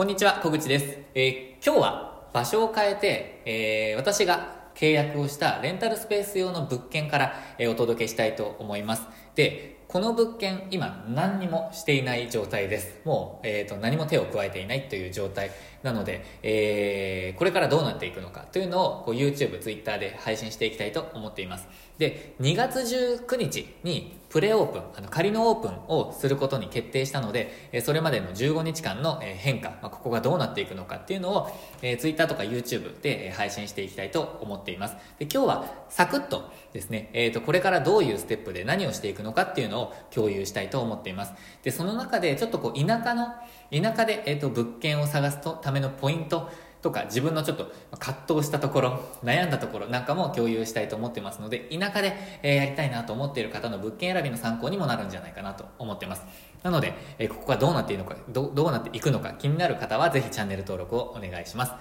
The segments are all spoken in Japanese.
こんにちは、小口です。えー今日は場所を変えて、えー私が契約をしたレンタルスペース用の物件から、えーお届けしたいと思います。で、この物件、今何にもしていない状態です。もう、えーと、何も手を加えていないという状態なので、えーこれからどうなっていくのかというのをこう YouTube、Twitter で配信していきたいと思っています。で、2月19日にプレオープン、あの仮のオープンをすることに決定したので、それまでの15日間の変化、まあ、ここがどうなっていくのかっていうのを、えー Twitter とか YouTube で配信していきたいと思っています。で今日はサクッとですね、えーと、これからどういうステップで何をしていくのかっていうのをを共有したいと思っています。で、その中でちょっとこう田舎の、田舎で、えーと物件を探すとためのポイントとか自分のちょっと葛藤したところ悩んだところなんかも共有したいと思ってますので田舎で、えやりたいなと思っている方の物件選びの参考にもなるんじゃないかなと思ってますなので、えここがどうなっているのかどどうなっていくのか気になる方はぜひチャンネル登録をお願いします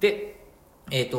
でえっ、と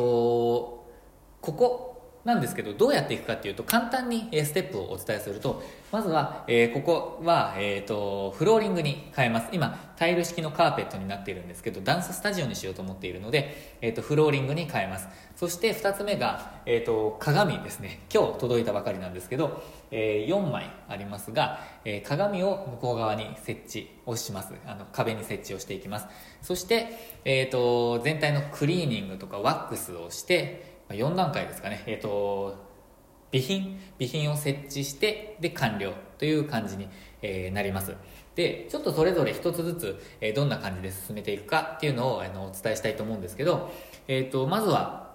ここなんですけどどうやっていくかっていうと簡単にステップをお伝えするとまずは、えーここは、えー、とフローリングに変えます。今タイル式のカーペットになっているんですけどダンススタジオにしようと思っているので、えー、とフローリングに変えます。そして2つ目が、えー、と鏡ですね。今日届いたばかりなんですけど、え4枚ありますが、えー鏡を向こう側に設置をします。あの壁に設置をしていきます。そして、えー、と全体のクリーニングとかワックスをして4段階ですかね。えっ、と備品備品を設置してで完了という感じに、えーなります。でちょっとそれぞれ一つずつ、えーどんな感じで進めていくかっていうのをあのお伝えしたいと思うんですけど、えー、とまずは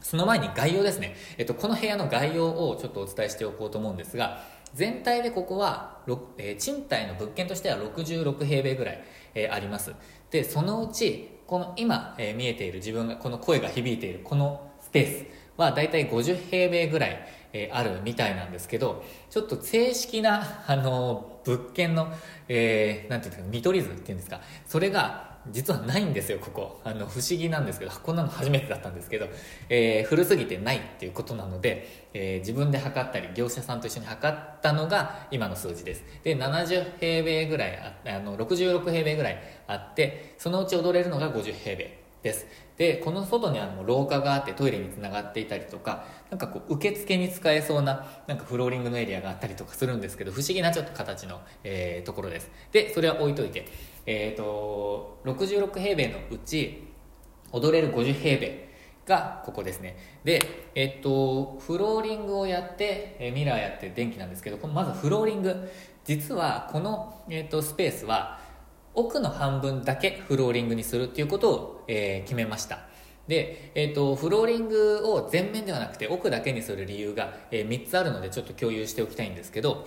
その前に概要ですね、えっと、この部屋の概要をちょっとお伝えしておこうと思うんですが全体でここは、えー賃貸の物件としては66平米ぐらい、えーあります。でそのうちこの今、えー見えている自分がこの声が響いているこのスペースはだいたい50平米ぐらい、えあるみたいなんですけどちょっと正式な、あの物件の、えーなんていうんですか見取り図っていうんですかそれが実はないんですよここ。あの不思議なんですけどこんなの初めてだったんですけど、えー古すぎてないっていうことなので、えー自分で測ったり業者さんと一緒に測ったのが今の数字です。で70平米ぐらいああの66平米ぐらいあってそのうち踊れるのが50平米。です。でこの外にはもう廊下があってトイレにつながっていたりとかなんかこう受付に使えそうななんかフローリングのエリアがあったりとかするんですけど不思議なちょっと形の、えーところです。でそれは置いといて、えー、と66平米のうち踊れる50平米がここですね。でえっとフローリングをやってえミラーやって電気なんですけどこのまずフローリング。実はこの、えっとスペースは奥の半分だけフローリングにするっていうことを、えー決めました。で、えっとフローリングを全面ではなくて奥だけにする理由が、え3つあるのでちょっと共有しておきたいんですけど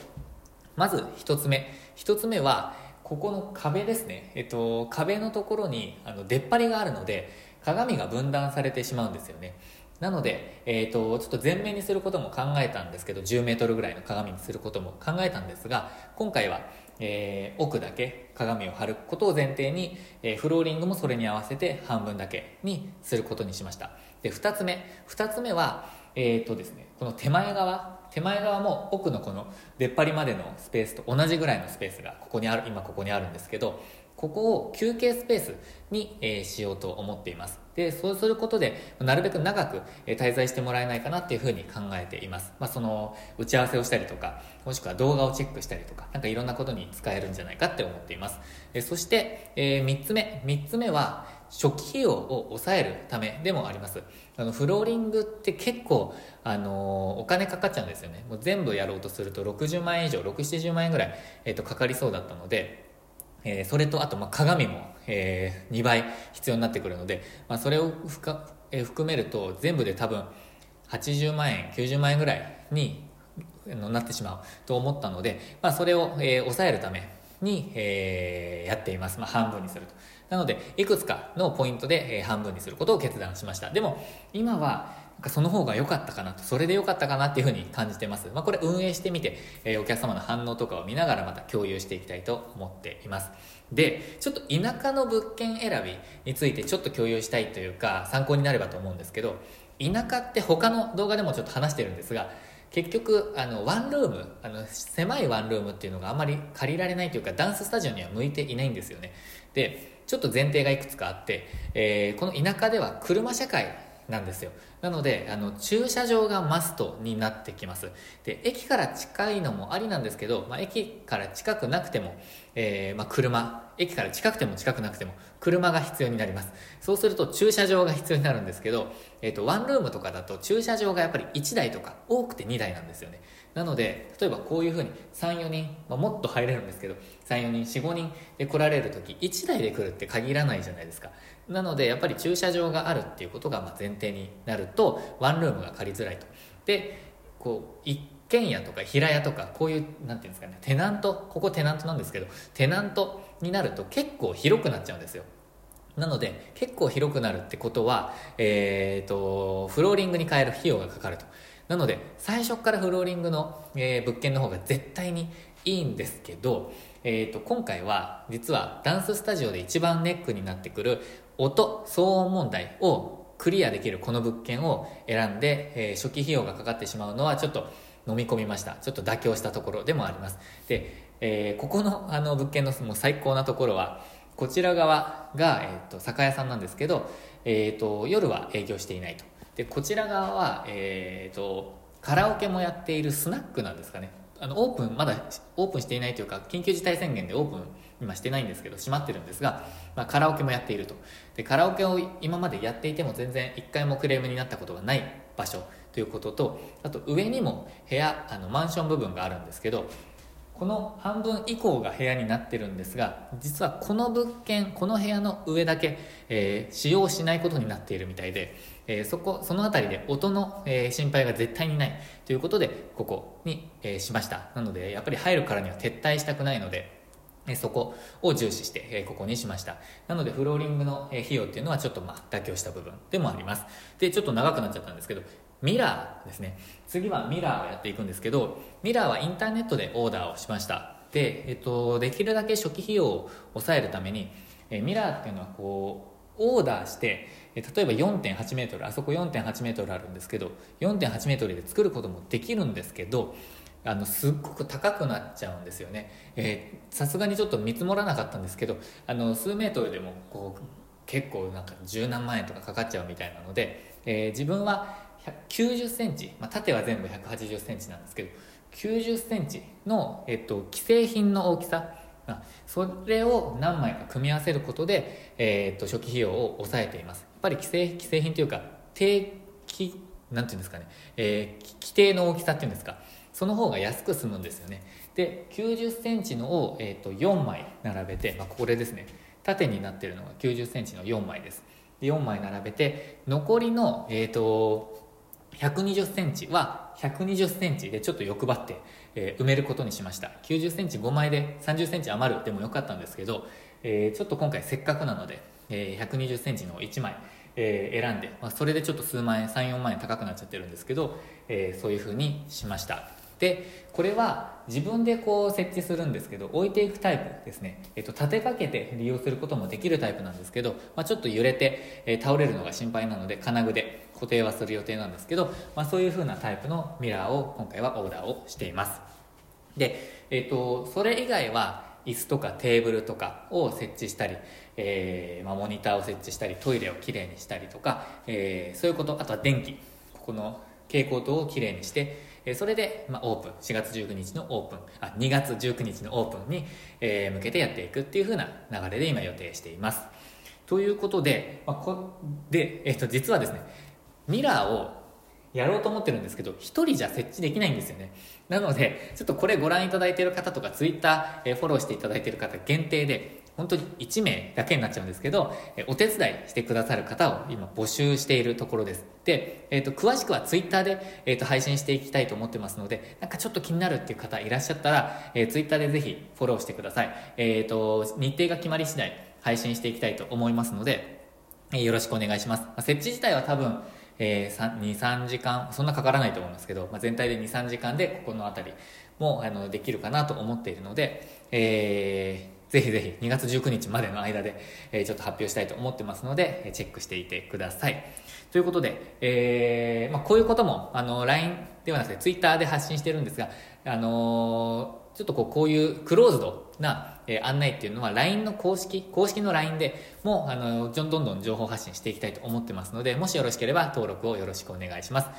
まず1つ目。1つ目はここの壁ですね、えっと、壁のところにあの出っ張りがあるので鏡が分断されてしまうんですよね。なので、えー、とちょっと全面にすることも考えたんですけど10メートルぐらいの鏡にすることも考えたんですが今回は、えー奥だけ鏡を貼ることを前提に、えーフローリングもそれに合わせて半分だけにすることにしました。で2つ目2つ目は、えーとですね、この手前側手前側も奥のこの出っ張りまでのスペースと同じぐらいのスペースがここにある今ここにあるんですけどここを休憩スペースに、えしようと思っています。でそうすることでなるべく長く、滞在してもらえないかなっていうふうに考えています、まあ、その打ち合わせをしたりとかもしくは動画をチェックしたりとかなんかいろんなことに使えるんじゃないかって思っています、えそして、え3つ目3つ目は初期費用を抑えるためでもあります。あのフローリングって結構、あのーお金かかっちゃうんですよね。もう全部やろうとすると60万円以上670万円ぐらい、えー、とかかりそうだったのでえーそれとあとま鏡も、え2倍必要になってくるので、まあ、それをふか、えー含めると全部で多分80万円90万円ぐらいにのなってしまうと思ったので、まあ、それを、えー抑えるために、えーやっています、まあ、半分にすると。なのでいくつかのポイントで、えー半分にすることを決断しました。でも今はその方が良かったかなとそれで良かったかなっていうふうに感じてます、まあ、これ運営してみて、えーお客様の反応とかを見ながらまた共有していきたいと思っています。でちょっと田舎の物件選びについてちょっと共有したいというか参考になればと思うんですけど田舎って他の動画でもちょっと話してるんですが結局あのワンルームあの狭いワンルームっていうのがあまり借りられないというかダンススタジオには向いていないんですよね。でちょっと前提がいくつかあって、えー、この田舎では車社会なんですよ。なのであの駐車場がマストになってきます。で駅から近いのもありなんですけど、まあ、駅から近くなくても、えー、まあ、車駅から近くても近くなくても車が必要になります。そうすると駐車場が必要になるんですけど、えーと、ワンルームとかだと駐車場がやっぱり1台とか多くて2台なんですよね。なので例えばこういうふうに34人、まあ、もっと入れるんですけど34人45人で来られる時1台で来るって限らないじゃないですか。なのでやっぱり駐車場があるっていうことがま前提になるとワンルームが借りづらいと。でこう軒家とか平屋とかこういうなんていうんですかねテナントここテナントなんですけどテナントになると結構広くなっちゃうんですよ。なので結構広くなるってことは、えーと、フローリングに変える費用がかかると。なので最初からフローリングの、えー、物件の方が絶対にいいんですけど、えーと今回は実はダンススタジオで一番ネックになってくる音騒音問題をクリアできるこの物件を選んで、えー、初期費用がかかってしまうのはちょっと飲み込みました。ちょっと妥協したところでもあります。で、えー、ここのあの物件のもう最高なところはこちら側が、えーと、酒屋さんなんですけど、えーと、夜は営業していないと。でこちら側は、えーとカラオケもやっているスナックなんですかね。あのオープンまだオープンしていないというか緊急事態宣言でオープン今してないんですけど閉まってるんですが、まあ、カラオケもやっていると。でカラオケを今までやっていても全然1回もクレームになったことがない場所ということとあと上にも部屋あのマンション部分があるんですけどこの半分以降が部屋になってるんですが実はこの物件この部屋の上だけ、えー、使用しないことになっているみたいでえー、そこその辺りで音の、えー、心配が絶対にないということでここに、え、しました。なのでやっぱり入るからには撤退したくないのでそこを重視して、ここにしました。なのでフローリングの、費用っていうのはちょっとまあ妥協した部分でもあります。でちょっと長くなっちゃったんですけどミラーですね。次はミラーをやっていくんですけどミラーはインターネットでオーダーをしました。で、えっと、できるだけ初期費用を抑えるために、えミラーっていうのはこうオーダーして例えば4.8メートルあそこ4.8メートルあるんですけど4.8メートルで作ることもできるんですけどあのすっごく高くなっちゃうんですよね。さすがにちょっと見積もらなかったんですけどあの数メートルでもこう結構なんか十何万円とかかかっちゃうみたいなので、えー、自分は90センチ、まあ、縦は全部180センチなんですけど90センチの、えっと、既製品の大きさそれを何枚か組み合わせることで、えー、っと初期費用を抑えています。やっぱり既製既製品というか定期なんていうんですかね、えー、規定の大きさっていうんですか。その方が安く済むんですよね。で9 0センチのを、えー、と4枚並べて、まあ、これですね。縦になってるのが9 0センチの4枚です。で4枚並べて残りの、えーと、120センチは120センチでちょっと欲張って、えー、埋めることにしました。90センチ5枚で30センチ余る。でもよかったんですけど、えー、ちょっと今回せっかくなので、え、120センチの1枚、えー、選んで、まあ、それでちょっと数万円34万円高くなっちゃってるんですけど、えー、そういうふうにしました。でこれは自分でこう設置するんですけど置いていくタイプですね、えっと、立てかけて利用することもできるタイプなんですけど、まあ、ちょっと揺れて、えー、倒れるのが心配なので金具で固定はする予定なんですけど、まあ、そういう風なタイプのミラーを今回はオーダーをしています。で、えっと、それ以外は椅子とかテーブルとかを設置したり、えーまあ、モニターを設置したりトイレをきれいにしたりとか、えー、そういうこと。あとは電気。ここの蛍光灯をきれいにしてえそれで、まあ、オープン。4月19日のオープン。あ2月19日のオープンに、え、向けてやっていくっていう風な流れで今予定しています。ということで,、まあ、こで、えー、と実はですねミラーをやろうと思ってるんですけど、一人じゃ設置できないんですよね。なので、ちょっとこれご覧いただいている方とか、ツイッター、フォローしていただいている方限定で、本当に1名だけになっちゃうんですけど、お手伝いしてくださる方を今募集しているところです。で、えっ、ー、と、詳しくはツイッターで、え、ー、と、配信していきたいと思ってますので、なんかちょっと気になるっていう方いらっしゃったら、えー、ツイッターでぜひフォローしてください。えっ、と、日程が決まり次第配信していきたいと思いますので、えよろしくお願いします。ま、設置自体は多分、えー、23時間そんなかからないと思いますけど、まあ、全体で23時間でここの辺りもあのできるかなと思っているので、えーぜひぜひ2月19日までの間で、えー、ちょっと発表したいと思ってますので、えチェックしていてください。ということで、えーまあ、こういうこともあの LINE ではなくて Twitter で発信してるんですが、あのちょっとこうこういうクローズドな、えー案内っていうのは LINE の公式、公式の LINE でもうあのどんどん情報発信していきたいと思ってますので、もしよろしければ登録をよろしくお願いします。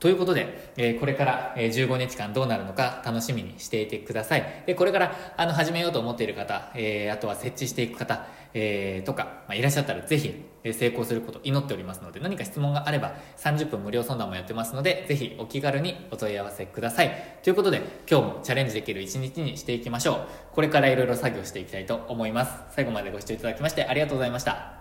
ということで、えーこれからえ15日間どうなるのか楽しみにしていてください。で、これからあの始めようと思っている方、えーあとは設置していく方、えーとか、まあ、いらっしゃったらぜひえ成功することを祈っておりますので、何か質問があれば30分無料相談もやってますので、ぜひお気軽にお問い合わせください。ということで、今日もチャレンジできる一日にしていきましょう。これからいろいろ作業していきたいと思います。最後までご視聴いただきましてありがとうございました。